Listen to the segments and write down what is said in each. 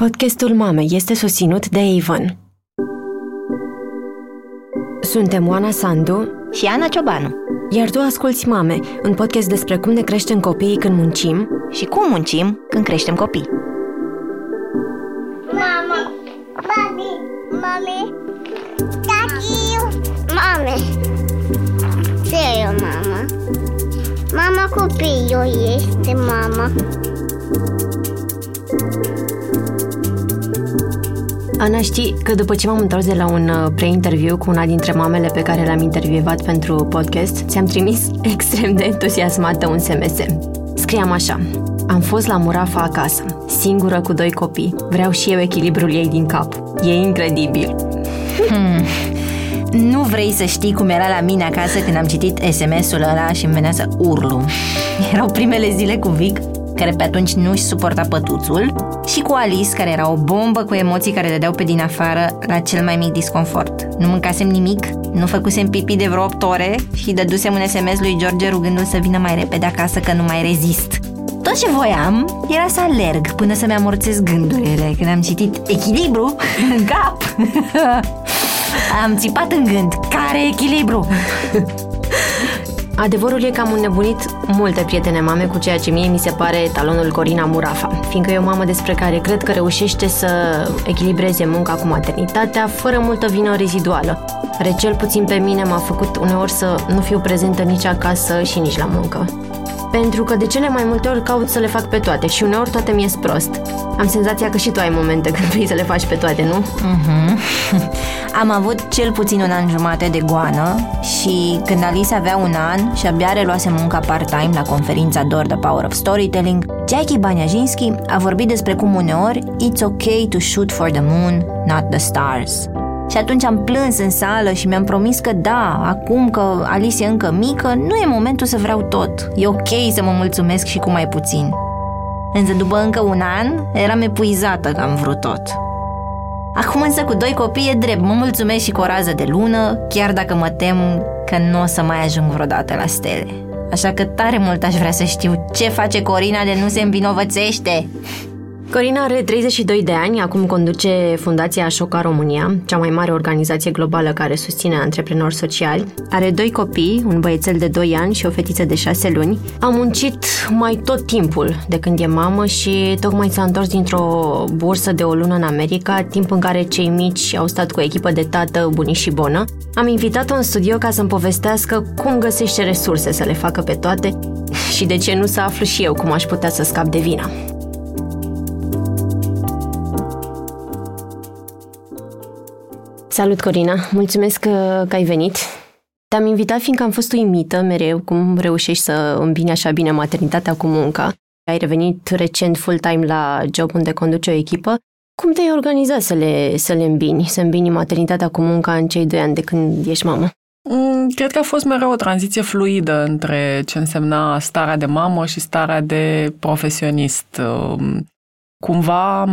Podcastul Mame este susținut de Avon. Suntem Oana Sandu și Ana Ciobanu. Iar tu asculți Mame, un podcast despre cum ne creștem copiii când muncim și cum muncim când creștem copii. Mama, mami, mami, tati, mame. Ce e mama? Mama copilul este mama. Ana, știi că după ce m-am întors de la un uh, pre-interviu cu una dintre mamele pe care le-am intervievat pentru podcast, ți-am trimis extrem de entuziasmată un SMS. Scriam așa, am fost la Murafa acasă, singură cu doi copii. Vreau și eu echilibrul ei din cap. E incredibil. Hmm. Nu vrei să știi cum era la mine acasă când am citit SMS-ul ăla și îmi venea să urlu. Erau primele zile cu Vic care pe atunci nu își suporta pătuțul, și cu Alice, care era o bombă cu emoții care dădeau pe din afară la cel mai mic disconfort. Nu mâncasem nimic, nu făcusem pipi de vreo 8 ore și dădusem un SMS lui George rugându-l să vină mai repede acasă că nu mai rezist. Tot ce voiam era să alerg până să-mi amorțez gândurile când am citit echilibru în cap. am țipat în gând, care echilibru? Adevărul e că am înnebunit multe prietene mame cu ceea ce mie mi se pare talonul Corina Murafa, fiindcă e o mamă despre care cred că reușește să echilibreze munca cu maternitatea fără multă vină reziduală, care cel puțin pe mine m-a făcut uneori să nu fiu prezentă nici acasă și nici la muncă. Pentru că de cele mai multe ori caut să le fac pe toate și uneori toate mi-e prost. Am senzația că și tu ai momente când vrei să le faci pe toate, nu? Uh-huh. Am avut cel puțin un an jumate de goană și când Alice avea un an și abia reluase munca part-time la conferința DOR The Power of Storytelling, Jackie Baniajinski a vorbit despre cum uneori it's okay to shoot for the moon, not the stars. Și atunci am plâns în sală și mi-am promis că da, acum că Alice e încă mică, nu e momentul să vreau tot. E ok să mă mulțumesc și cu mai puțin. Însă după încă un an, eram epuizată că am vrut tot. Acum însă cu doi copii e drept, mă mulțumesc și cu o rază de lună, chiar dacă mă tem că nu o să mai ajung vreodată la stele. Așa că tare mult aș vrea să știu ce face Corina de nu se învinovățește. Corina are 32 de ani, acum conduce Fundația Șoca România, cea mai mare organizație globală care susține antreprenori sociali. Are doi copii, un băiețel de 2 ani și o fetiță de 6 luni. A muncit mai tot timpul de când e mamă și tocmai s-a întors dintr-o bursă de o lună în America, timp în care cei mici au stat cu o echipă de tată, bunici și bonă. Am invitat-o în studio ca să-mi povestească cum găsește resurse să le facă pe toate și de ce nu să aflu și eu cum aș putea să scap de vină. Salut, Corina! Mulțumesc că, că ai venit. Te-am invitat fiindcă am fost uimită mereu cum reușești să îmbini așa bine maternitatea cu munca. Ai revenit recent full-time la job unde conduci o echipă. Cum te-ai organizat să le, să le îmbini, să îmbini maternitatea cu munca în cei doi ani de când ești mamă? Mm, cred că a fost mereu o tranziție fluidă între ce însemna starea de mamă și starea de profesionist. Cumva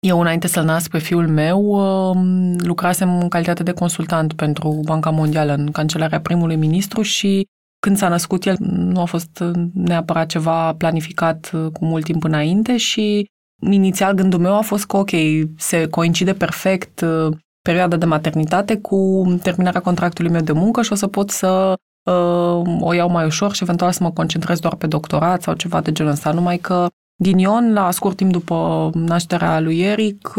eu, înainte să-l nasc pe fiul meu, um, lucrasem în calitate de consultant pentru Banca Mondială în cancelarea primului ministru și când s-a născut el nu a fost neapărat ceva planificat uh, cu mult timp înainte și inițial gândul meu a fost că ok, se coincide perfect uh, perioada de maternitate cu terminarea contractului meu de muncă și o să pot să uh, o iau mai ușor și eventual să mă concentrez doar pe doctorat sau ceva de genul ăsta, numai că Ghinion, la scurt timp după nașterea lui Eric,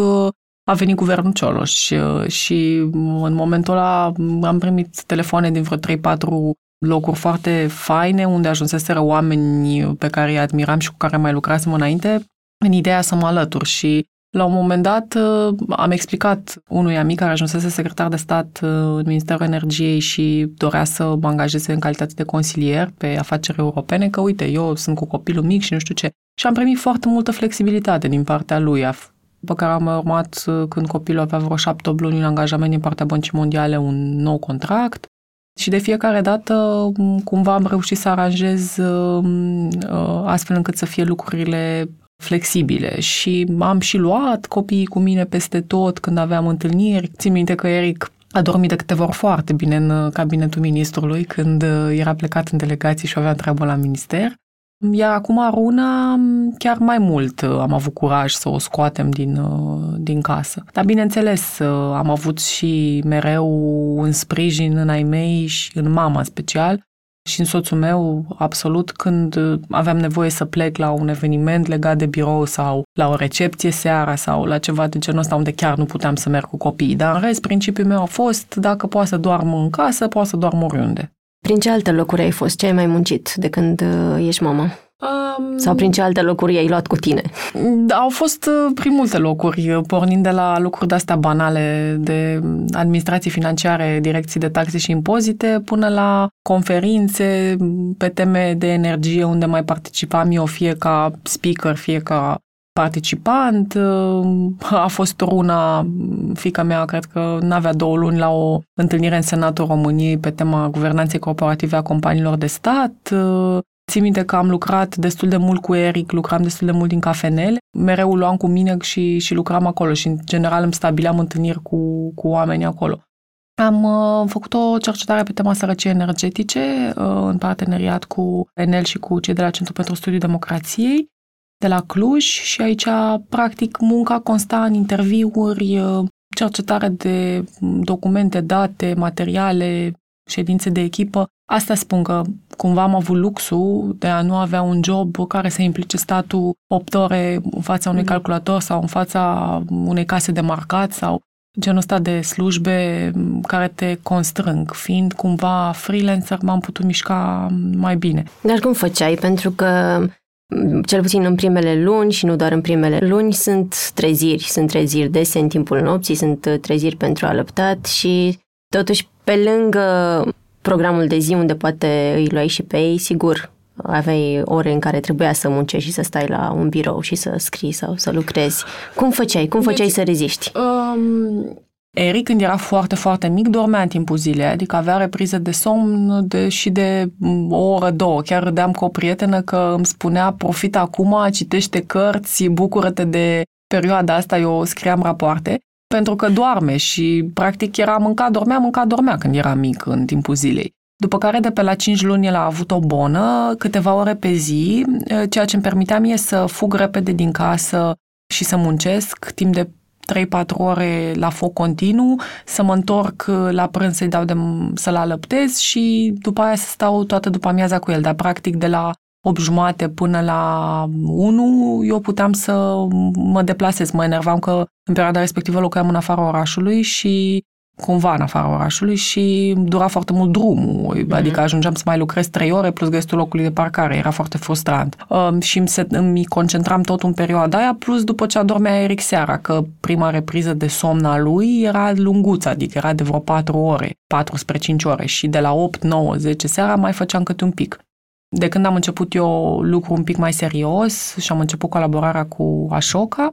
a venit guvernul Cioloș și în momentul ăla am primit telefoane din vreo 3-4 locuri foarte faine unde ajunseseră oameni pe care îi admiram și cu care mai lucrasem înainte în ideea să mă alătur și la un moment dat am explicat unui amic care ajunsese secretar de stat în Ministerul Energiei și dorea să mă angajeze în calitate de consilier pe afaceri europene că uite, eu sunt cu copilul mic și nu știu ce. Și am primit foarte multă flexibilitate din partea lui, după care am urmat uh, când copilul avea vreo șapte luni în angajament din partea Băncii Mondiale un nou contract și de fiecare dată um, cumva am reușit să aranjez um, uh, astfel încât să fie lucrurile flexibile și am și luat copiii cu mine peste tot când aveam întâlniri. Țin minte că Eric a dormit de câteva ori foarte bine în uh, cabinetul ministrului când era plecat în delegații și avea treabă la minister Iar acum Runa, chiar mai mult uh, am avut curaj să o scoatem din, uh, din casă. Dar bineînțeles, uh, am avut și mereu un sprijin în ai mei și în mama special și în soțul meu, absolut, când aveam nevoie să plec la un eveniment legat de birou sau la o recepție seara sau la ceva de genul ăsta unde chiar nu puteam să merg cu copiii. Dar în rest, principiul meu a fost, dacă poate să doarmă în casă, poate să doarmă oriunde. Prin ce alte locuri ai fost? Ce ai mai muncit de când uh, ești mamă? Um, Sau prin ce alte locuri ai luat cu tine? Au fost uh, prin multe locuri, pornind de la lucruri de-astea banale de administrații financiare, direcții de taxe și impozite, până la conferințe pe teme de energie unde mai participam eu fie ca speaker, fie ca participant. A fost una, fica mea, cred că n-avea două luni la o întâlnire în Senatul României pe tema guvernanței corporative a companiilor de stat. Țin minte că am lucrat destul de mult cu Eric, lucram destul de mult din cafenele, mereu luam cu mine și, și lucram acolo și în general îmi stabileam întâlniri cu, cu oamenii acolo. Am uh, făcut o cercetare pe tema sărăciei energetice uh, în parteneriat cu Enel și cu cei de la Centrul pentru Studiul Democrației de la Cluj și aici, practic, munca consta în interviuri, uh, cercetare de documente, date, materiale, ședințe de echipă. Asta spun că cumva am avut luxul de a nu avea un job care să implice statul 8 ore în fața unui mm. calculator sau în fața unei case de marcat sau genul ăsta de slujbe care te constrâng. Fiind cumva freelancer, m-am putut mișca mai bine. Dar cum făceai? Pentru că cel puțin în primele luni și nu doar în primele luni, sunt treziri. Sunt treziri dese în timpul nopții, sunt treziri pentru alăptat și totuși pe lângă programul de zi unde poate îi luai și pe ei, sigur, aveai ore în care trebuia să muncești și să stai la un birou și să scrii sau să lucrezi. Cum făceai? Cum făceai deci, să reziști? Um, Eric, când era foarte, foarte mic, dormea în timpul zilei, adică avea reprize de somn de, și de o oră, două. Chiar râdeam cu o prietenă că îmi spunea, profita acum, citește cărți, bucură-te de perioada asta, eu scriam rapoarte, pentru că doarme și practic era mâncat, dormea, mâncat, dormea când era mic în timpul zilei. După care de pe la 5 luni el a avut o bonă, câteva ore pe zi, ceea ce îmi permitea mie să fug repede din casă și să muncesc timp de 3-4 ore la foc continuu, să mă întorc la prânz să-i dau de, să-l alăptez și după aia să stau toată după amiaza cu el. Dar practic de la 8 jumate până la 1 eu puteam să mă deplasez. Mă enervam că în perioada respectivă locuiam în afara orașului și cumva în afara orașului și dura foarte mult drumul, mm-hmm. adică ajungeam să mai lucrez trei ore plus găsitul locului de parcare, era foarte frustrant. Um, și îmi, se, îmi concentram tot în perioada aia, plus după ce adormea Eric seara, că prima repriză de somn a lui era lunguță, adică era de vreo 4 ore, 4 spre 5 ore și de la 8, 9, 10 seara mai făceam câte un pic. De când am început eu lucru un pic mai serios și am început colaborarea cu Ashoka,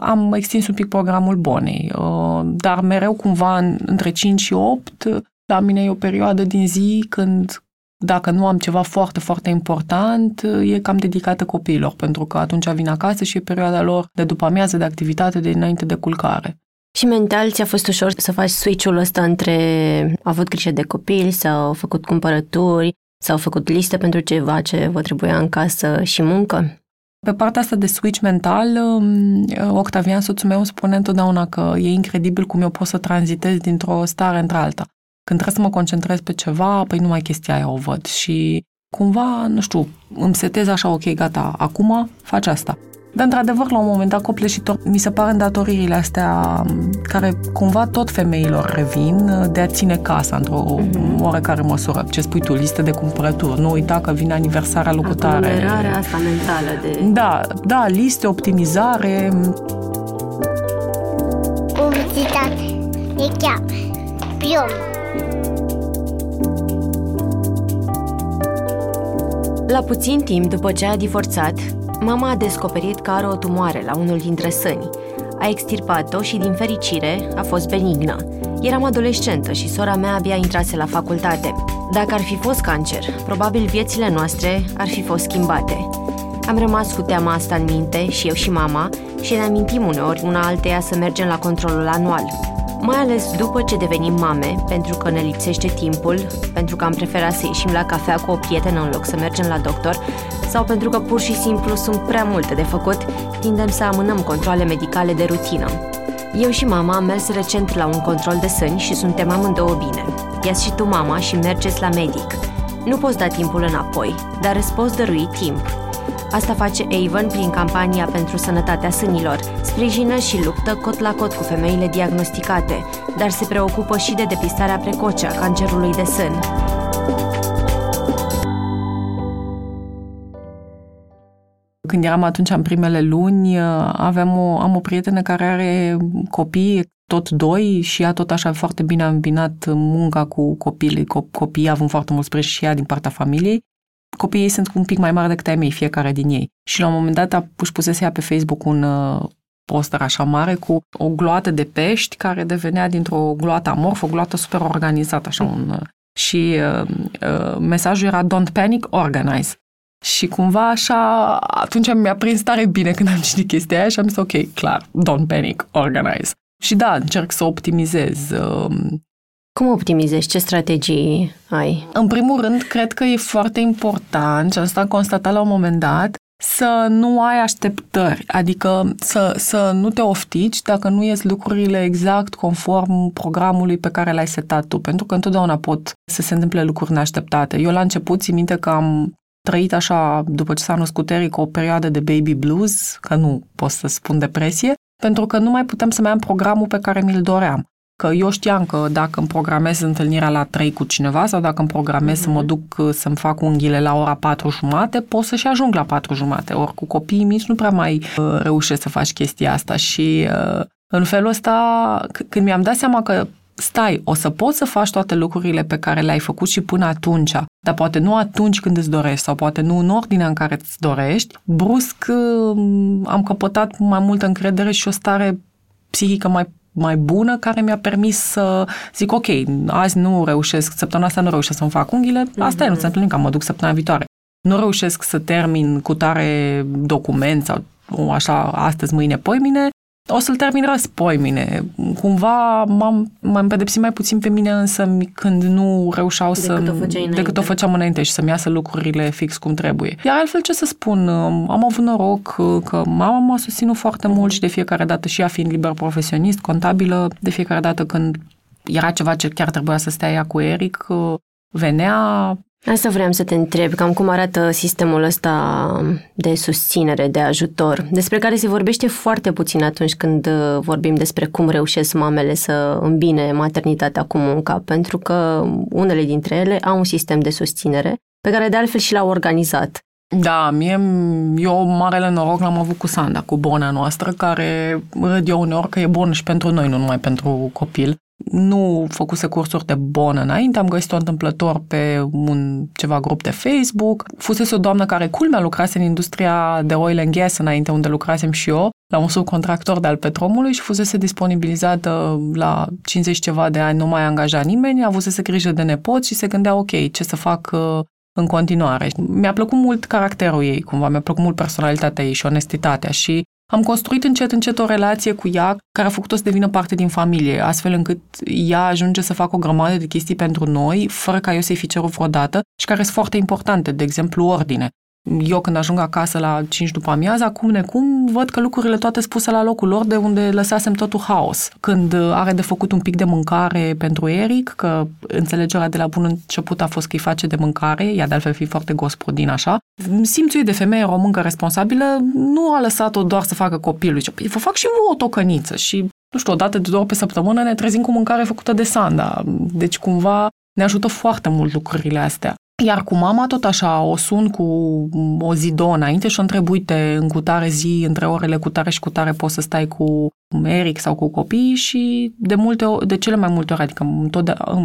am extins un pic programul Bonei, uh, dar mereu cumva între 5 și 8, la mine e o perioadă din zi când dacă nu am ceva foarte, foarte important, e cam dedicată copiilor, pentru că atunci vin acasă și e perioada lor de după amiază, de activitate, de înainte de culcare. Și mental ți-a fost ușor să faci switch-ul ăsta între avut grijă de copil sau făcut cumpărături sau făcut liste pentru ceva ce vă trebuia în casă și muncă? Pe partea asta de switch mental, um, Octavian, soțul meu, spune întotdeauna că e incredibil cum eu pot să tranzitez dintr-o stare într-alta. Când trebuie să mă concentrez pe ceva, păi numai chestia aia o văd și cumva, nu știu, îmi setez așa, ok, gata, acum faci asta. Dar, într-adevăr, la un moment dat, copleșitor, mi se par îndatoririle astea care cumva tot femeilor revin de a ține casa într-o mm-hmm. oarecare măsură. Ce spui tu, listă de cumpărături, nu uita că vine aniversarea locutare. Aglomerarea asta mentală de... Da, da, liste, optimizare. Publicitate. E chiar. Pion. La puțin timp după ce a divorțat, Mama a descoperit că are o tumoare la unul dintre sâni. A extirpat-o și, din fericire, a fost benignă. Eram adolescentă și sora mea abia intrase la facultate. Dacă ar fi fost cancer, probabil viețile noastre ar fi fost schimbate. Am rămas cu teama asta în minte, și eu și mama, și ne amintim uneori una alteia să mergem la controlul anual. mai ales după ce devenim mame, pentru că ne lipsește timpul, pentru că am preferat să ieșim la cafea cu o prietenă în loc să mergem la doctor, sau pentru că pur și simplu sunt prea multe de făcut, tindem să amânăm controle medicale de rutină. Eu și mama am mers recent la un control de sâni și suntem amândouă bine. ia și tu mama și mergeți la medic. Nu poți da timpul înapoi, dar îți poți dărui timp. Asta face Avon prin campania pentru sănătatea sânilor. Sprijină și luptă cot la cot cu femeile diagnosticate, dar se preocupă și de depistarea precoce a cancerului de sân. Când eram atunci în primele luni, aveam o, am o prietenă care are copii tot doi și ea tot așa foarte bine a îmbinat munca cu copiii, copiii având foarte mult sprijin și ea din partea familiei copiii sunt un pic mai mari decât ai mei, fiecare din ei. Și la un moment dat își pusese ea pe Facebook un uh, poster așa mare cu o gloată de pești care devenea dintr-o gloată amorfă, o gloată super organizată, așa un... Uh, și uh, uh, mesajul era Don't panic, organize. Și cumva așa, atunci mi-a prins tare bine când am citit chestia aia și am zis, ok, clar, don't panic, organize. Și da, încerc să optimizez. Uh, cum optimizezi? Ce strategii ai? În primul rând, cred că e foarte important, și asta am constatat la un moment dat, să nu ai așteptări, adică să, să nu te oftici dacă nu ies lucrurile exact conform programului pe care l-ai setat tu, pentru că întotdeauna pot să se întâmple lucruri neașteptate. Eu la început țin minte că am trăit așa, după ce s-a născut Eric, o perioadă de baby blues, că nu pot să spun depresie, pentru că nu mai putem să mai am programul pe care mi-l doream că eu știam că dacă îmi programez întâlnirea la 3 cu cineva sau dacă îmi programez mm-hmm. să mă mhm. duc uh, să-mi fac unghiile la ora 4 jumate, pot să și ajung la 4 jumate. Ori cu copiii mici nu prea mai uh, reușesc să faci chestia asta și uh, în felul ăsta, c- când mi-am dat seama că stai, o să poți să faci toate lucrurile pe care le-ai făcut și până atunci, dar poate nu atunci când îți dorești sau poate nu în ordinea în care îți dorești, brusc uh, am căpătat mai multă încredere și o stare psihică mai mai bună care mi-a permis să zic, ok, azi nu reușesc, săptămâna asta nu reușesc să-mi fac unghiile, asta mm-hmm. e, nu se întâmplă că mă duc săptămâna viitoare. Nu reușesc să termin cu tare document sau așa astăzi, mâine, poimine, o să-l termin răspoi mine. Cumva m-am, m-am pedepsit mai puțin pe mine însă când nu reușeau decât să... O decât o făceam înainte și să-mi iasă lucrurile fix cum trebuie. Iar altfel ce să spun, am avut noroc că mama m-a susținut foarte mult și de fiecare dată și ea fiind liber profesionist, contabilă, de fiecare dată când era ceva ce chiar trebuia să stea ea cu Eric, venea, Asta vreau să te întreb, cam cum arată sistemul ăsta de susținere, de ajutor, despre care se vorbește foarte puțin atunci când uh, vorbim despre cum reușesc mamele să îmbine maternitatea cu munca, pentru că unele dintre ele au un sistem de susținere pe care de altfel și l-au organizat. Da, mie, eu marele noroc l-am avut cu Sanda, cu bona noastră, care râd eu uneori că e bun și pentru noi, nu numai pentru copil nu făcuse cursuri de bon înainte, am găsit-o întâmplător pe un ceva grup de Facebook. Fusese o doamnă care, culmea, lucrase în industria de oil and gas înainte, unde lucrasem și eu, la un subcontractor de al petromului și fusese disponibilizată la 50 ceva de ani, nu mai angaja nimeni, avusese grijă de nepoți și se gândea, ok, ce să fac uh, în continuare. Mi-a plăcut mult caracterul ei, cumva, mi-a plăcut mult personalitatea ei și onestitatea și am construit încet, încet o relație cu ea care a făcut-o să devină parte din familie, astfel încât ea ajunge să facă o grămadă de chestii pentru noi, fără ca eu să-i fi cerut vreodată și care sunt foarte importante, de exemplu ordine. Eu când ajung acasă la 5 după amiază, acum necum văd că lucrurile toate spuse la locul lor de unde lăsasem totul haos. Când are de făcut un pic de mâncare pentru Eric, că înțelegerea de la bun început a fost că îi face de mâncare, ea de altfel fi foarte gospodin așa, simțul de femeie româncă responsabilă nu a lăsat-o doar să facă copilul, ci vă fac și vouă o tocăniță și nu știu, o dată de două pe săptămână ne trezim cu mâncare făcută de Sanda. Deci cumva ne ajută foarte mult lucrurile astea. Iar cu mama tot așa, o sun cu o zi, două înainte și o întreb, uite, în cutare zi, între orele cutare și cutare poți să stai cu Eric sau cu copiii și de multe de cele mai multe ori, adică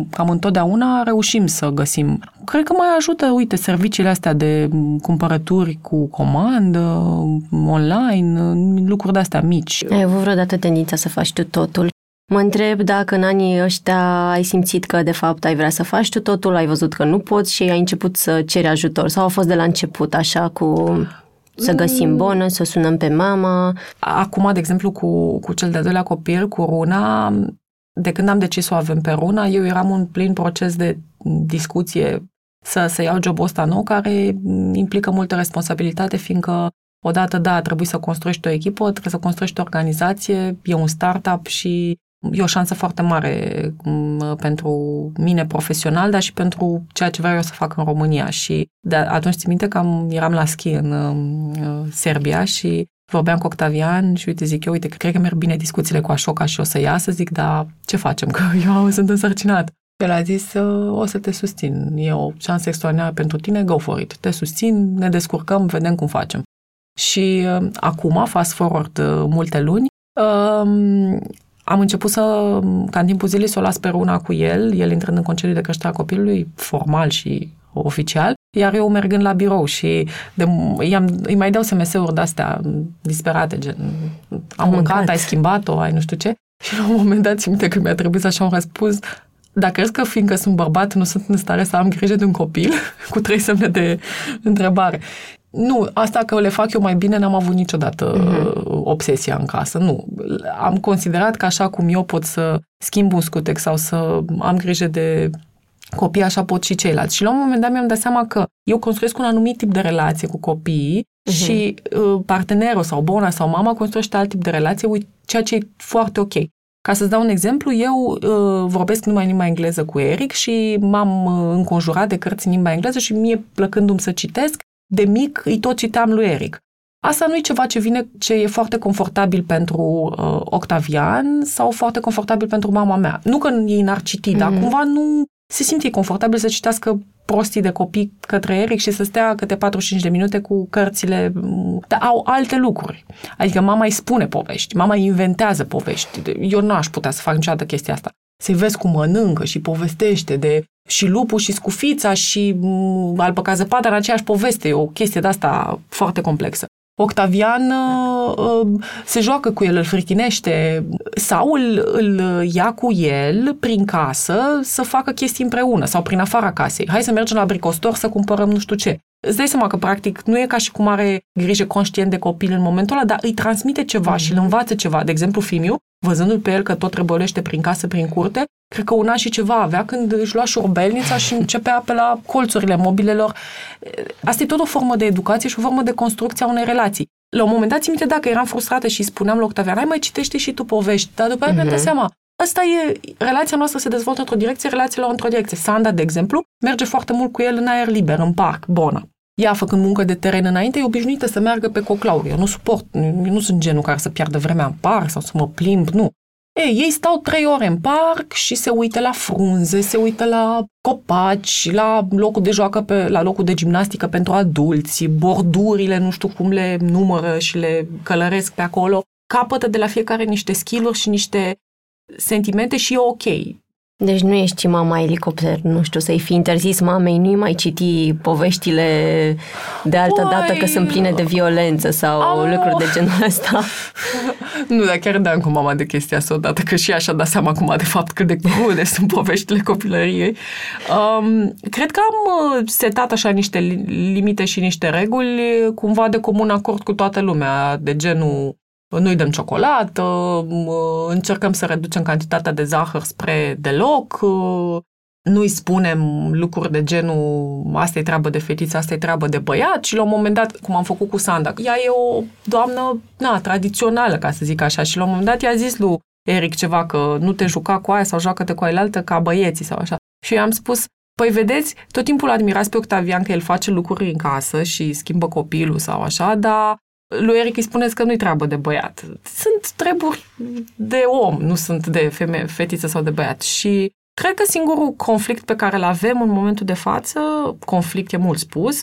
cam întotdeauna reușim să găsim. Cred că mai ajută, uite, serviciile astea de cumpărături cu comandă, online, lucruri de astea mici. Ai avut vreodată tendința să faci tu totul? Mă întreb dacă în anii ăștia ai simțit că de fapt ai vrea să faci tu totul, ai văzut că nu poți și ai început să ceri ajutor sau a fost de la început așa cu să găsim mm. bonă, să sunăm pe mama. Acum, de exemplu, cu, cu cel de-al doilea copil, cu Runa, de când am decis să o avem pe Runa, eu eram în plin proces de discuție să, să iau jobul ăsta nou, care implică multă responsabilitate, fiindcă odată, da, trebuie să construiești o echipă, trebuie să construiești o organizație, e un startup și e o șansă foarte mare pentru mine profesional, dar și pentru ceea ce vreau eu să fac în România. Și de atunci țin minte că am, eram la schi în uh, Serbia și vorbeam cu Octavian și uite, zic eu, uite, cred că merg bine discuțiile cu Așoca și o să iasă, zic, dar ce facem, că eu sunt însărcinat. El a zis, o să te susțin, e o șansă extraordinară pentru tine, go for it. Te susțin, ne descurcăm, vedem cum facem. Și uh, acum, fast forward uh, multe luni, uh, am început să, ca în timpul zilei, să o las pe una cu el, el intrând în concediu de creștere a copilului, formal și oficial, iar eu mergând la birou și de, i-am, îi mai dau SMS-uri de-astea disperate, gen, am mâncat, ai schimbat-o, ai nu știu ce. Și la un moment dat, țin minte că mi-a trebuit așa un răspuns, dacă crezi că fiindcă sunt bărbat nu sunt în stare să am grijă de un copil, cu trei semne de întrebare. Nu, asta că le fac eu mai bine n-am avut niciodată uh-huh. Obsesia în casă. Nu. Am considerat că așa cum eu pot să schimb un scutec sau să am grijă de copii, așa pot și ceilalți. Și la un moment dat mi-am dat seama că eu construiesc un anumit tip de relație cu copiii uh-huh. și uh, partenerul sau bona sau mama construiește alt tip de relație, ceea ce e foarte ok. Ca să-ți dau un exemplu, eu uh, vorbesc numai în limba engleză cu Eric și m-am uh, înconjurat de cărți în limba engleză și mie, plăcându-mi să citesc, de mic îi tot citeam lui Eric. Asta nu e ceva ce vine, ce e foarte confortabil pentru uh, Octavian sau foarte confortabil pentru mama mea. Nu că ei n-ar citi, mm-hmm. dar mhm. cumva nu se simte confortabil să citească prostii de copii către Eric și să stea câte 45 de minute cu cărțile, dar au alte lucruri. Adică mama îi spune povești, mama îi inventează povești. Eu nu aș putea să fac niciodată chestia asta. Să-i vezi cum mănâncă și povestește de și lupul și scufița și albăca zăpada în aceeași poveste. E o chestie de asta foarte complexă. Octavian uh, uh, se joacă cu el, îl frichinește sau îl, îl ia cu el prin casă să facă chestii împreună sau prin afara casei. Hai să mergem la bricostor să cumpărăm nu știu ce. Îți dai seama că, practic, nu e ca și cum are grijă conștient de copil în momentul ăla, dar îi transmite ceva mm-hmm. și îl învață ceva. De exemplu, Fimiu, văzându-l pe el că tot răbălește prin casă, prin curte, cred că un an și ceva avea când își lua șurbelnița și începea pe la colțurile mobilelor. Asta e tot o formă de educație și o formă de construcție a unei relații. La un moment dat, țin minte, dacă eram frustrată și spuneam lui Octavian, hai mai citește și tu povești, dar după aia mm-hmm. mi-am dat mhm. seama, Asta e, relația noastră se dezvoltă într-o direcție, relațiile într-o direcție. Sanda, de exemplu, merge foarte mult cu el în aer liber, în parc, Bona. Ea, făcând muncă de teren înainte, e obișnuită să meargă pe coclauri. Eu nu suport, eu nu sunt genul care să piardă vremea în parc sau să mă plimb, nu. Ei, ei stau trei ore în parc și se uită la frunze, se uită la copaci, la locul de joacă, pe, la locul de gimnastică pentru adulți, bordurile, nu știu cum le numără și le călăresc pe acolo. Capătă de la fiecare niște skill și niște sentimente și e ok. Deci nu ești mama elicopter, nu știu, să-i fi interzis mamei, nu-i mai citi poveștile de altă Oi, dată că sunt pline de violență sau au... lucruri de genul ăsta. nu, dar chiar dam cu mama de chestia asta odată, că și așa dat seama acum de fapt cât de crude sunt poveștile copilăriei. Um, cred că am uh, setat așa niște limite și niște reguli cumva de comun acord cu toată lumea, de genul nu-i dăm ciocolată, încercăm să reducem cantitatea de zahăr spre deloc, nu-i spunem lucruri de genul asta e treabă de fetiță, asta e treabă de băiat și la un moment dat, cum am făcut cu Sanda, ea e o doamnă, na, tradițională, ca să zic așa, și la un moment dat i-a zis lui Eric ceva că nu te juca cu aia sau joacă-te cu aia altă ca băieții sau așa. Și eu am spus, Păi vedeți, tot timpul admirați pe Octavian că el face lucruri în casă și schimbă copilul sau așa, dar lui Eric îi spuneți că nu-i treabă de băiat. Sunt treburi de om, nu sunt de femeie, fetiță sau de băiat. Și cred că singurul conflict pe care îl avem în momentul de față, conflict e mult spus,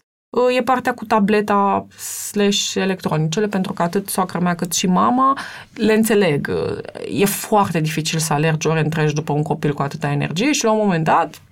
e partea cu tableta slash electronicele, pentru că atât soacra mea cât și mama le înțeleg. E foarte dificil să alergi ore întregi după un copil cu atâta energie și la un moment dat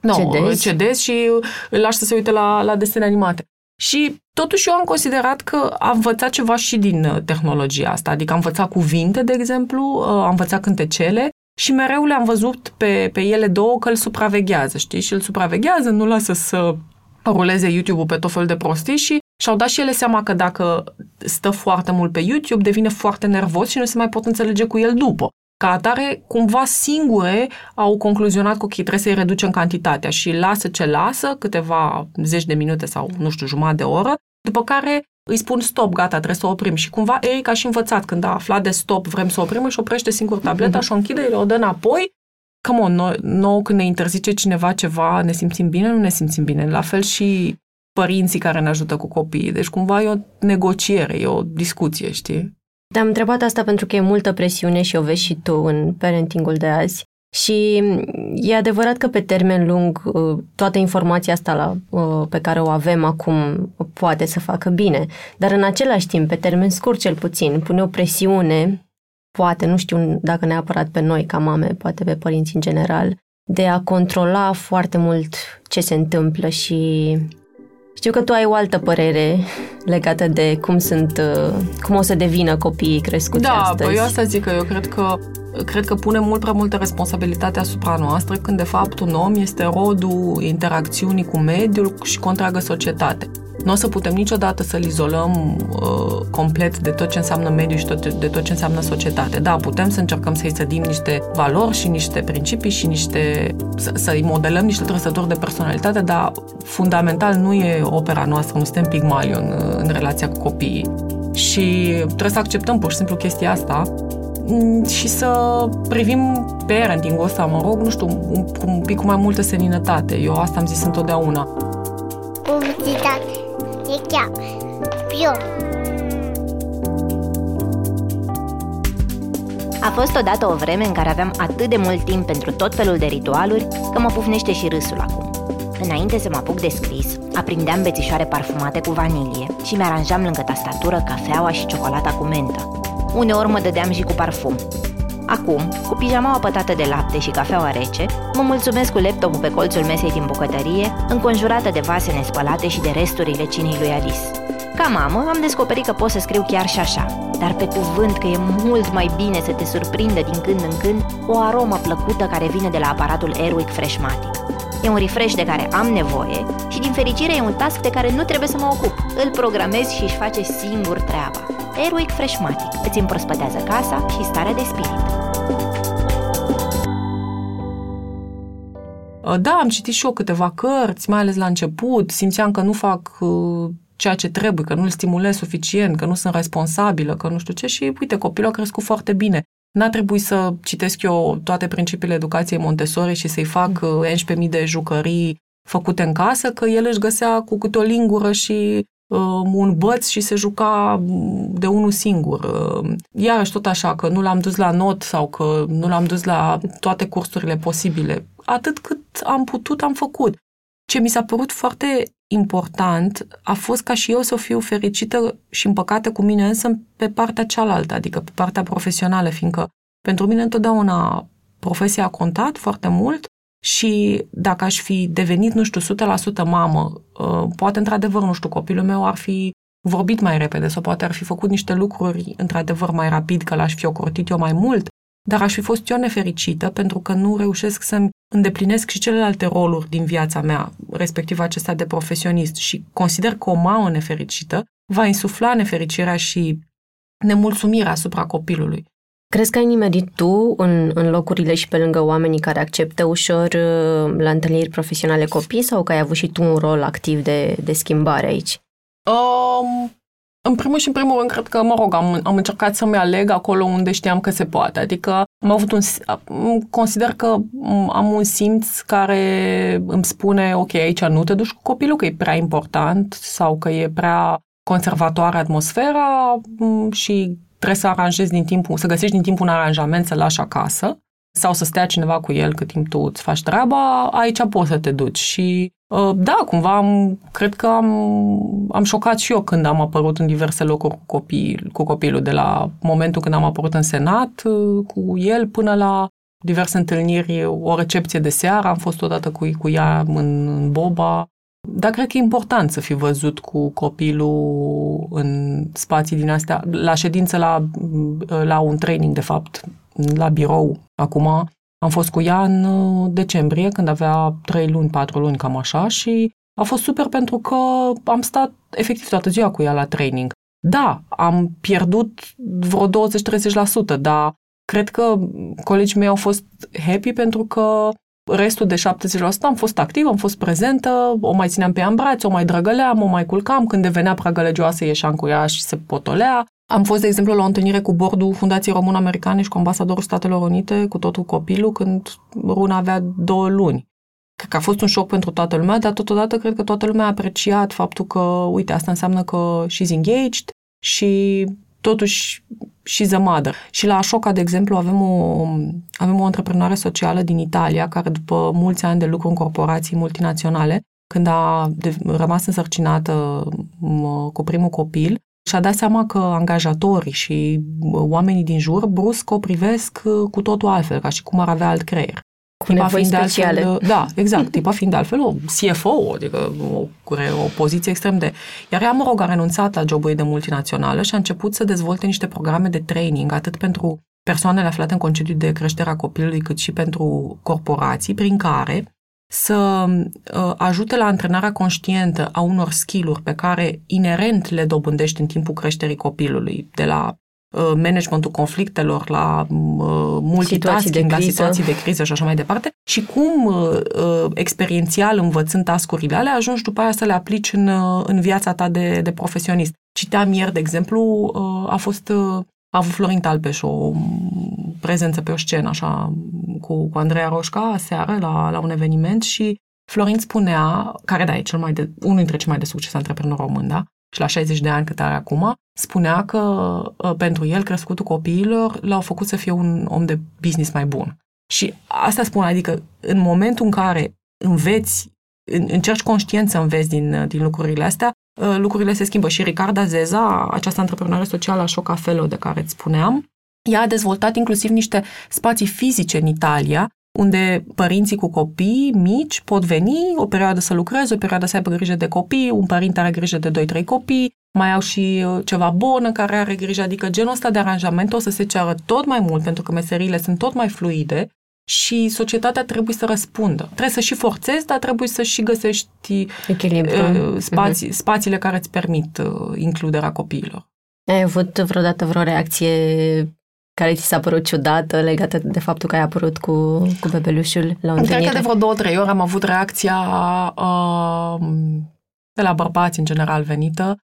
no, cedezi. cedezi și îl lași să se uite la, la desene animate. Și totuși eu am considerat că am învățat ceva și din uh, tehnologia asta, adică am învățat cuvinte, de exemplu, uh, am învățat cântecele și mereu le-am văzut pe, pe ele două că îl supraveghează, știi? Și îl supraveghează, nu lasă să ruleze YouTube-ul pe tot felul de prostii și și-au dat și ele seama că dacă stă foarte mult pe YouTube, devine foarte nervos și nu se mai pot înțelege cu el după. Ca atare, cumva singure au concluzionat că ok, trebuie să-i reducem cantitatea și lasă ce lasă, câteva zeci de minute sau, nu știu, jumătate de oră, după care îi spun stop, gata, trebuie să oprim. Și cumva Eric a și învățat, când a aflat de stop, vrem să oprim, și oprește singur tableta mm-hmm. și o închide, o dă înapoi. Come on, nou, nou când ne interzice cineva ceva, ne simțim bine, nu ne simțim bine. La fel și părinții care ne ajută cu copiii. Deci cumva e o negociere, e o discuție, știi? Te-am întrebat asta pentru că e multă presiune și o vezi și tu în parentingul de azi. Și e adevărat că pe termen lung uh, toată informația asta la, uh, pe care o avem acum poate să facă bine, dar în același timp, pe termen scurt cel puțin, pune o presiune, poate, nu știu dacă neapărat pe noi ca mame, poate pe părinți în general, de a controla foarte mult ce se întâmplă și știu că tu ai o altă părere legată de cum sunt, uh, cum o să devină copiii crescuți da, astăzi. Da, păi eu asta zic că eu cred că cred că pune mult prea multă responsabilitate asupra noastră, când de fapt un om este rodul interacțiunii cu mediul și cu întreaga societate. Nu o să putem niciodată să-l izolăm uh, complet de tot ce înseamnă mediu și tot, de tot ce înseamnă societate. Da, putem să încercăm să-i sădim niște valori și niște principii și niște, să, să-i modelăm niște trăsături de personalitate, dar fundamental nu e opera noastră, nu suntem Pygmalion uh, în relația cu copiii. Și trebuie să acceptăm pur și simplu chestia asta mm, și să privim parenting-ul ăsta, mă rog, nu știu, un, un pic cu mai multă seninătate. Eu asta am zis întotdeauna. Publicitate se cheamă Pion. A fost odată o vreme în care aveam atât de mult timp pentru tot felul de ritualuri că mă pufnește și râsul acum. Înainte să mă apuc de scris, aprindeam bețișoare parfumate cu vanilie și mi-aranjam lângă tastatură cafeaua și ciocolata cu mentă. Uneori mă dădeam și cu parfum. Acum, cu pijamaua pătată de lapte și cafeaua rece, mă mulțumesc cu laptopul pe colțul mesei din bucătărie, înconjurată de vase nespălate și de resturile cinii lui Alice. Ca mamă, am descoperit că pot să scriu chiar și așa, dar pe cuvânt că e mult mai bine să te surprindă din când în când o aromă plăcută care vine de la aparatul Airwick Freshmatic. E un refresh de care am nevoie și din fericire e un task de care nu trebuie să mă ocup. Îl programez și își face singur treaba. Airwick Freshmatic îți împrospătează casa și starea de spirit. Da, am citit și eu câteva cărți, mai ales la început. Simțeam că nu fac uh, ceea ce trebuie, că nu-l stimulez suficient, că nu sunt responsabilă, că nu știu ce și uite, copilul a crescut foarte bine. N-a trebuit să citesc eu toate principiile educației Montessori și să-i fac 11.000 uh, de jucării făcute în casă, că el își găsea cu câte o lingură și Um, un băț și se juca de unul singur. Um, iarăși tot așa, că nu l-am dus la not sau că nu l-am dus la toate cursurile posibile. Atât cât am putut, am făcut. Ce mi s-a părut foarte important a fost ca și eu să fiu fericită și împăcată cu mine însă pe partea cealaltă, adică pe partea profesională, fiindcă pentru mine întotdeauna profesia a contat foarte mult și dacă aș fi devenit, nu știu, 100% mamă, uh, poate într-adevăr, nu știu, copilul meu ar fi vorbit mai repede sau poate ar fi făcut niște lucruri într-adevăr mai rapid, că l-aș fi ocrotit eu mai mult, dar aș fi fost eu nefericită pentru că nu reușesc să-mi îndeplinesc și celelalte roluri din viața mea, respectiv acesta de profesionist și consider că o mamă nefericită va insufla nefericirea și nemulțumirea asupra copilului. Crezi că ai nimerit tu în, în locurile și pe lângă oamenii care acceptă ușor uh, la întâlniri profesionale copii sau că ai avut și tu un rol activ de, de schimbare aici? Um, în primul și în primul rând, cred că, mă rog, am, am încercat să-mi aleg acolo unde știam că se poate. Adică am avut un, consider că am un simț care îmi spune, ok, aici nu te duci cu copilul, că e prea important sau că e prea conservatoare atmosfera și trebuie să aranjezi din timpul, să găsești din timp un aranjament să lași acasă sau să stea cineva cu el cât timp tu îți faci treaba, aici poți să te duci. Și uh, da, cumva am, cred că am, am șocat și eu când am apărut în diverse locuri cu, copii, cu copilul, de la momentul când am apărut în Senat uh, cu el până la diverse întâlniri, o recepție de seară, am fost odată cu, cu ea în, în Boba, dar cred că e important să fi văzut cu copilul în spații din astea, la ședință, la, la un training, de fapt, la birou. Acum am fost cu ea în uh, decembrie, când avea 3 luni, 4 luni, cam așa, și a fost super pentru că am stat efectiv toată ziua cu ea la training. Da, am pierdut vreo 20-30%, dar cred că colegii mei au fost happy pentru că restul de 70% am fost activ, am fost prezentă, o mai țineam pe ea în brațe, o mai drăgăleam, o mai culcam, când devenea prea gălăgioasă ieșeam cu ea și se potolea. Am fost, de exemplu, la o întâlnire cu bordul Fundației Român-Americane și cu ambasadorul Statelor Unite, cu totul copilul, când Runa avea două luni. Cred că a fost un șoc pentru toată lumea, dar totodată cred că toată lumea a apreciat faptul că, uite, asta înseamnă că she's engaged și totuși și the mother. Și la Ashoka, de exemplu, avem o, avem o antreprenoare socială din Italia, care după mulți ani de lucru în corporații multinaționale, când a de, rămas însărcinată cu primul copil, și-a dat seama că angajatorii și oamenii din jur brusc o privesc cu totul altfel, ca și cum ar avea alt creier. Cu tipa fiind speciale. de altfel, da, exact, tipa fiind de altfel o CFO, adică o, o poziție extrem de... Iar ea, mă rog, a renunțat la jobul de multinațională și a început să dezvolte niște programe de training, atât pentru persoanele aflate în concediu de creștere a copilului, cât și pentru corporații, prin care să uh, ajute la antrenarea conștientă a unor skill-uri pe care inerent le dobândești în timpul creșterii copilului, de la uh, managementul conflictelor, la uh, multitasking, la situații de criză și așa mai departe, și cum uh, uh, experiențial învățând tascurile alea, ajungi după aia să le aplici în, uh, în viața ta de, de profesionist. Citeam ieri, de exemplu, uh, a fost uh, a avut Florin Talpeș o prezență pe o scenă, așa, cu, cu Andreea Roșca, seară, la, la un eveniment și Florin spunea, care da, e cel mai de, unul dintre cei mai de succes antreprenori român, da? Și la 60 de ani cât are acum, spunea că ă, pentru el crescutul copiilor l-au făcut să fie un om de business mai bun. Și asta spun, adică în momentul în care înveți, încerci conștient să înveți din, din lucrurile astea, ă, lucrurile se schimbă. Și Ricarda Zeza, această antreprenoare socială a Șoca Fellow de care îți spuneam, ea a dezvoltat inclusiv niște spații fizice în Italia, unde părinții cu copii mici pot veni o perioadă să lucreze, o perioadă să aibă grijă de copii, un părinte are grijă de 2-3 copii, mai au și uh, ceva bonă care are grijă, adică genul ăsta de aranjament o să se ceară tot mai mult pentru că meserile sunt tot mai fluide și societatea trebuie să răspundă. Trebuie să și forțezi, dar trebuie să și găsești Echilibru. Uh, spații, uh-huh. spațiile care îți permit uh, includerea copiilor. Ai avut vreodată vreo reacție care ți s-a părut ciudată legată de faptul că ai apărut cu, cu bebelușul la o întâlnire? Cred că de vreo două, trei ori am avut reacția uh, de la bărbați în general venită.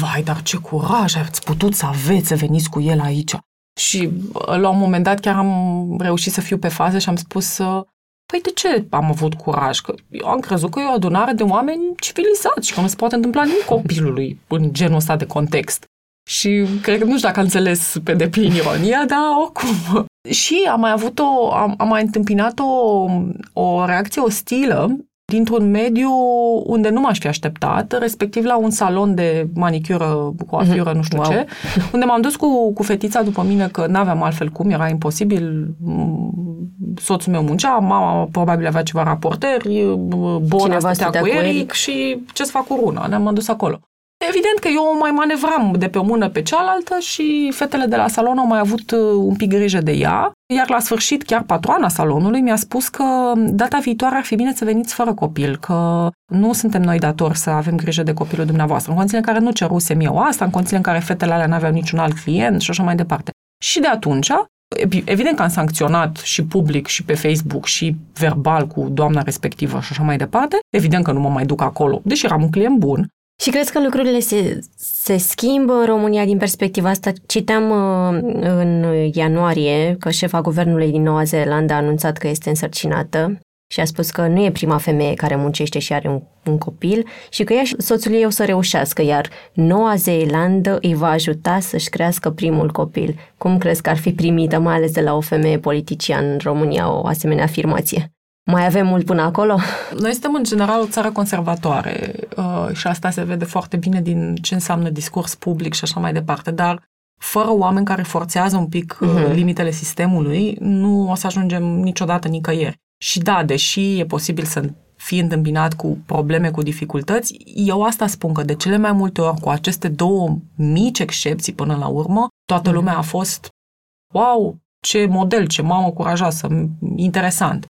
Vai, dar ce curaj ați putut să aveți să veniți cu el aici. Și uh, la un moment dat chiar am reușit să fiu pe fază și am spus uh, Păi de ce am avut curaj? Că eu am crezut că e o adunare de oameni civilizați și că nu se poate întâmpla nimic copilului în genul ăsta de context. Și cred că nu știu dacă a înțeles pe deplin ironia, dar oricum. Și am mai avut o, am, am mai întâmpinat o, o reacție ostilă dintr-un mediu unde nu m-aș fi așteptat, respectiv la un salon de manicură, coafură, nu știu wow. ce, unde m-am dus cu, cu fetița după mine că n-aveam altfel cum, era imposibil, soțul meu muncea, mama probabil avea ceva raporteri, Bona stătea cu Eric, Eric și ce să fac cu Runa, ne-am dus acolo. Evident că eu mai manevram de pe o mână pe cealaltă și fetele de la salon au mai avut uh, un pic grijă de ea, iar la sfârșit chiar patroana salonului mi-a spus că data viitoare ar fi bine să veniți fără copil, că nu suntem noi datori să avem grijă de copilul dumneavoastră, în condițiile în care nu cerusem eu asta, în condițiile în care fetele alea n-aveau niciun alt client și așa mai departe. Și de atunci, evident că am sancționat și public și pe Facebook și verbal cu doamna respectivă și așa mai departe, evident că nu mă mai duc acolo, deși eram un client bun, și crezi că lucrurile se, se schimbă în România din perspectiva asta? Citeam uh, în ianuarie că șefa guvernului din Noua Zeelandă a anunțat că este însărcinată și a spus că nu e prima femeie care muncește și are un, un copil și că ea și soțul ei o să reușească, iar Noua Zeelandă îi va ajuta să-și crească primul copil. Cum crezi că ar fi primită, mai ales de la o femeie politician în România, o asemenea afirmație? Mai avem mult până acolo? Noi suntem în general o țară conservatoare uh, și asta se vede foarte bine din ce înseamnă discurs public și așa mai departe, dar fără oameni care forțează un pic uh-huh. limitele sistemului, nu o să ajungem niciodată nicăieri. Și da, deși e posibil să fii întâmpinat cu probleme, cu dificultăți, eu asta spun că de cele mai multe ori, cu aceste două mici excepții până la urmă, toată uh-huh. lumea a fost wow, ce model, ce mamă curajoasă, interesant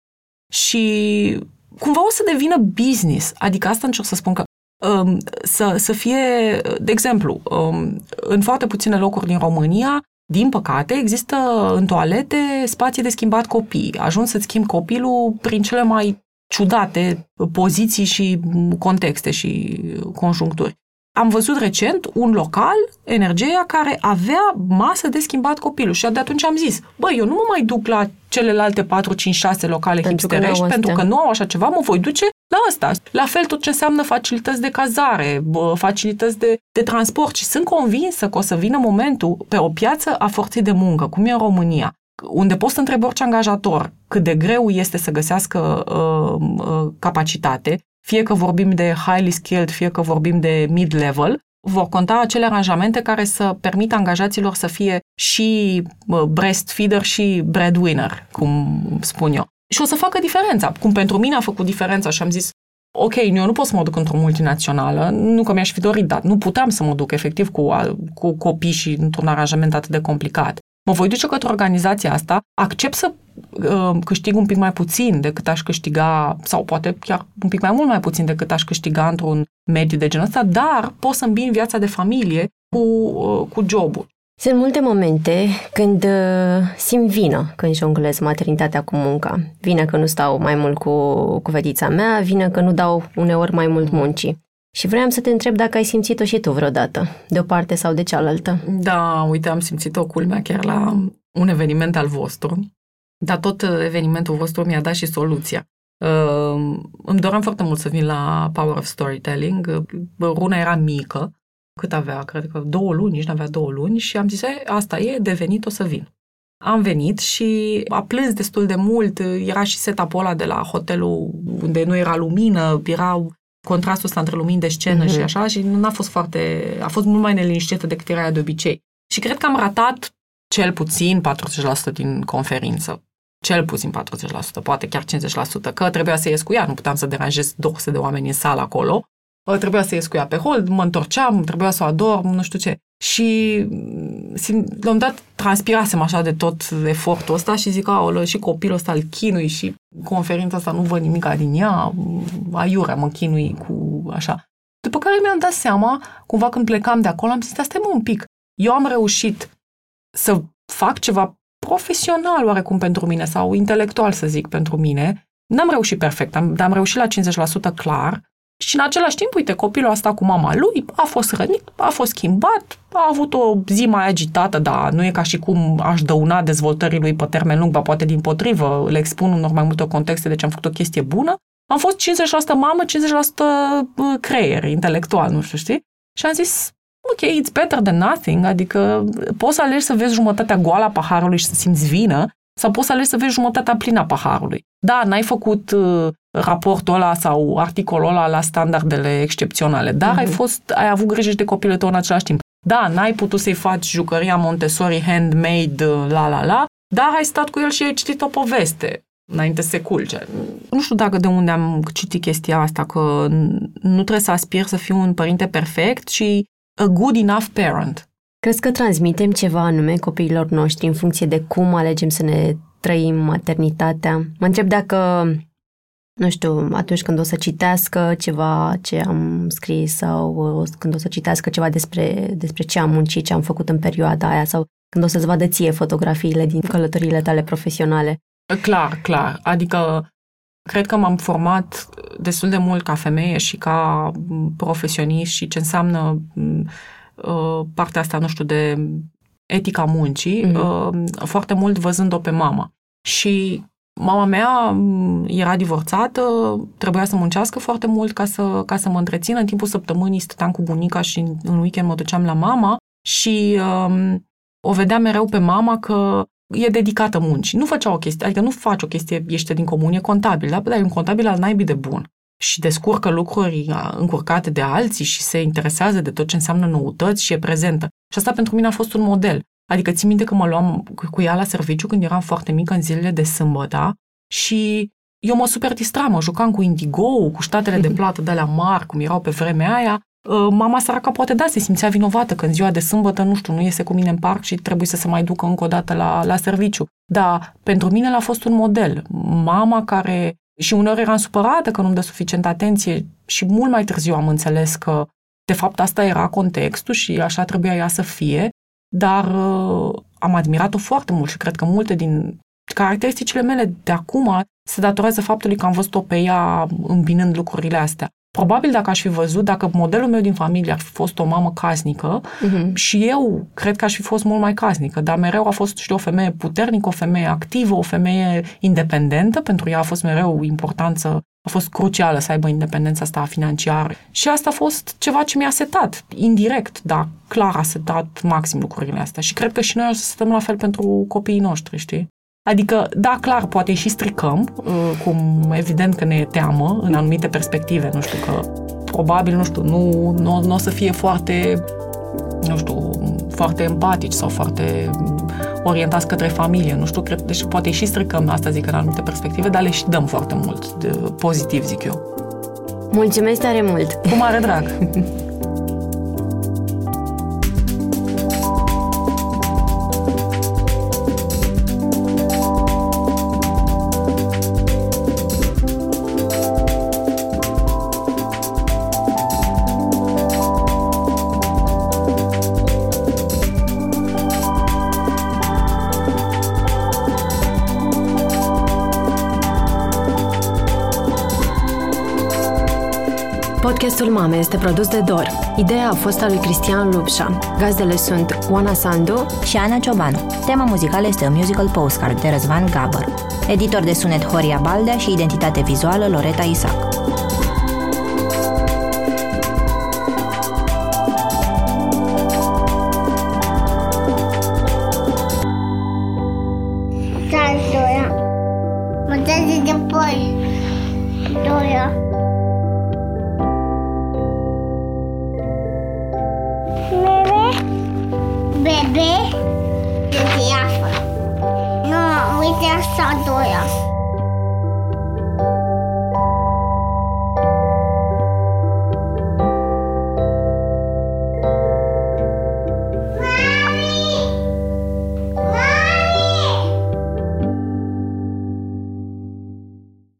și cumva o să devină business. Adică asta încerc să spun că um, să, să fie, de exemplu, um, în foarte puține locuri din România, din păcate, există în toalete spații de schimbat copii. Ajuns să-ți schimbi copilul prin cele mai ciudate poziții și contexte și conjuncturi. Am văzut recent un local, Energia, care avea masă de schimbat copilul și de atunci am zis, băi, eu nu mă mai duc la celelalte 4, 5, 6 locale pentru hipsterești, că pentru că nu au așa ceva, mă voi duce la ăsta. La fel tot ce înseamnă facilități de cazare, facilități de, de transport și sunt convinsă că o să vină momentul pe o piață a forței de muncă, cum e în România, unde poți să întrebi orice angajator cât de greu este să găsească uh, uh, capacitate, fie că vorbim de highly skilled, fie că vorbim de mid-level, vor conta acele aranjamente care să permită angajaților să fie și breastfeeder și breadwinner, cum spun eu. Și o să facă diferența, cum pentru mine a făcut diferența și am zis, ok, eu nu pot să mă duc într-o multinațională, nu că mi-aș fi dorit, dar nu puteam să mă duc efectiv cu, cu copii și într-un aranjament atât de complicat. Mă voi duce către organizația asta, accept să uh, câștig un pic mai puțin decât aș câștiga, sau poate chiar un pic mai mult mai puțin decât aș câștiga într-un mediu de genul ăsta, dar pot să îmbin viața de familie cu, uh, cu jobul. Sunt multe momente când uh, simt vină când jonglez maternitatea cu munca. Vine că nu stau mai mult cu, cu fetița mea, vine că nu dau uneori mai mult muncii. Și vreau să te întreb dacă ai simțit-o și tu vreodată, de o parte sau de cealaltă. Da, uite, am simțit-o culmea chiar la un eveniment al vostru, dar tot evenimentul vostru mi-a dat și soluția. Uh, îmi doream foarte mult să vin la Power of Storytelling. Runa era mică, cât avea, cred că două luni, nici nu avea două luni și am zis, asta e, devenit, o să vin. Am venit și a plâns destul de mult, era și setup-ul ăla de la hotelul unde nu era lumină, erau contrastul ăsta între lumini de scenă mm-hmm. și așa și nu a fost foarte, a fost mult mai neliniștită decât era aia de obicei. Și cred că am ratat cel puțin 40% din conferință. Cel puțin 40%, poate chiar 50%, că trebuia să ies cu ea, nu puteam să deranjez 200 de oameni în sală acolo. Trebuia să ies cu ea pe hold, mă întorceam, trebuia să o ador, nu știu ce. Și la un dat transpirasem așa de tot efortul ăsta și zic, aolă, și copilul ăsta îl chinui și conferința asta nu văd nimic din ea, aiurea mă chinui cu așa. După care mi-am dat seama, cumva când plecam de acolo, am zis, asta stai mă un pic, eu am reușit să fac ceva profesional oarecum pentru mine sau intelectual să zic pentru mine. N-am reușit perfect, am, dar am reușit la 50% clar și în același timp, uite, copilul asta cu mama lui a fost rănit, a fost schimbat, a avut o zi mai agitată, dar nu e ca și cum aș dăuna dezvoltării lui pe termen lung, ba poate din potrivă, le expun în mai multe contexte, deci am făcut o chestie bună. Am fost 50% mamă, 50% creier intelectual, nu știu, știi? Și am zis, ok, it's better than nothing, adică poți să alegi să vezi jumătatea goală a paharului și să simți vină, sau poți să alegi să vezi jumătatea plină a paharului. Da, n-ai făcut uh, raportul ăla sau articolul ăla la standardele excepționale, dar uh-huh. ai, fost, ai avut grijă de copilul tău în același timp. Da, n-ai putut să-i faci jucăria Montessori handmade, uh, la la la, dar ai stat cu el și ai citit o poveste înainte să se culce. Nu știu dacă de unde am citit chestia asta, că nu trebuie să aspir să fiu un părinte perfect, ci a good enough parent. Crezi că transmitem ceva anume copiilor noștri în funcție de cum alegem să ne trăim maternitatea? Mă întreb dacă, nu știu, atunci când o să citească ceva ce am scris sau când o să citească ceva despre, despre ce am muncit, ce am făcut în perioada aia sau când o să-ți vadă ție fotografiile din călătoriile tale profesionale. Clar, clar. Adică cred că m-am format destul de mult ca femeie și ca profesionist și ce înseamnă Uh, partea asta, nu știu, de etica muncii, mm-hmm. foarte mult văzând-o pe mama. Și mama mea mm, era divorțată, trebuia să muncească foarte mult ca să, ca să mă întrețină. În timpul săptămânii stăteam cu bunica și în weekend mă duceam la mama și um, o vedeam mereu pe mama că e dedicată muncii. Nu făcea o chestie, adică nu faci o chestie, ești din comun, e contabil, da? dar e un contabil al naibii de bun și descurcă lucruri încurcate de alții și se interesează de tot ce înseamnă noutăți și e prezentă. Și asta pentru mine a fost un model. Adică țin minte că mă luam cu ea la serviciu când eram foarte mică în zilele de sâmbătă și eu mă super distram, mă jucam cu Indigo, cu ștatele de plată de la mari, cum erau pe vremea aia. Ă, mama săraca poate da, se simțea vinovată că în ziua de sâmbătă, nu știu, nu iese cu mine în parc și trebuie să se mai ducă încă o dată la, la serviciu. Dar pentru mine a fost un model. Mama care și uneori eram supărată că nu-mi dă suficient atenție și mult mai târziu am înțeles că de fapt asta era contextul și așa trebuia ea să fie, dar uh, am admirat-o foarte mult și cred că multe din caracteristicile mele de acum se datorează faptului că am văzut-o pe ea îmbinând lucrurile astea. Probabil dacă aș fi văzut, dacă modelul meu din familie ar fi fost o mamă casnică uh-huh. și eu cred că aș fi fost mult mai casnică, dar mereu a fost, știu, o femeie puternică, o femeie activă, o femeie independentă, pentru ea a fost mereu important să a fost crucială să aibă independența asta financiară. Și asta a fost ceva ce mi-a setat, indirect, dar clar a setat maxim lucrurile astea. Și cred că și noi o să stăm la fel pentru copiii noștri, știi? Adică, da, clar, poate și stricăm, uh, cum evident că ne e teamă în anumite perspective, nu știu, că probabil, nu știu, nu, nu, nu o să fie foarte, nu știu, foarte empatici sau foarte orientați către familie, nu știu, cred, deci poate și stricăm, asta zic, în anumite perspective, dar le și dăm foarte mult, de, pozitiv, zic eu. Mulțumesc tare mult! Cu mare drag! Podcastul Mame este produs de Dor. Ideea a fost a lui Cristian Lupșa. Gazdele sunt Oana Sandu și Ana Ciobanu. Tema muzicală este un musical postcard de Răzvan Gabăr. Editor de sunet Horia Baldea și identitate vizuală Loreta Isac.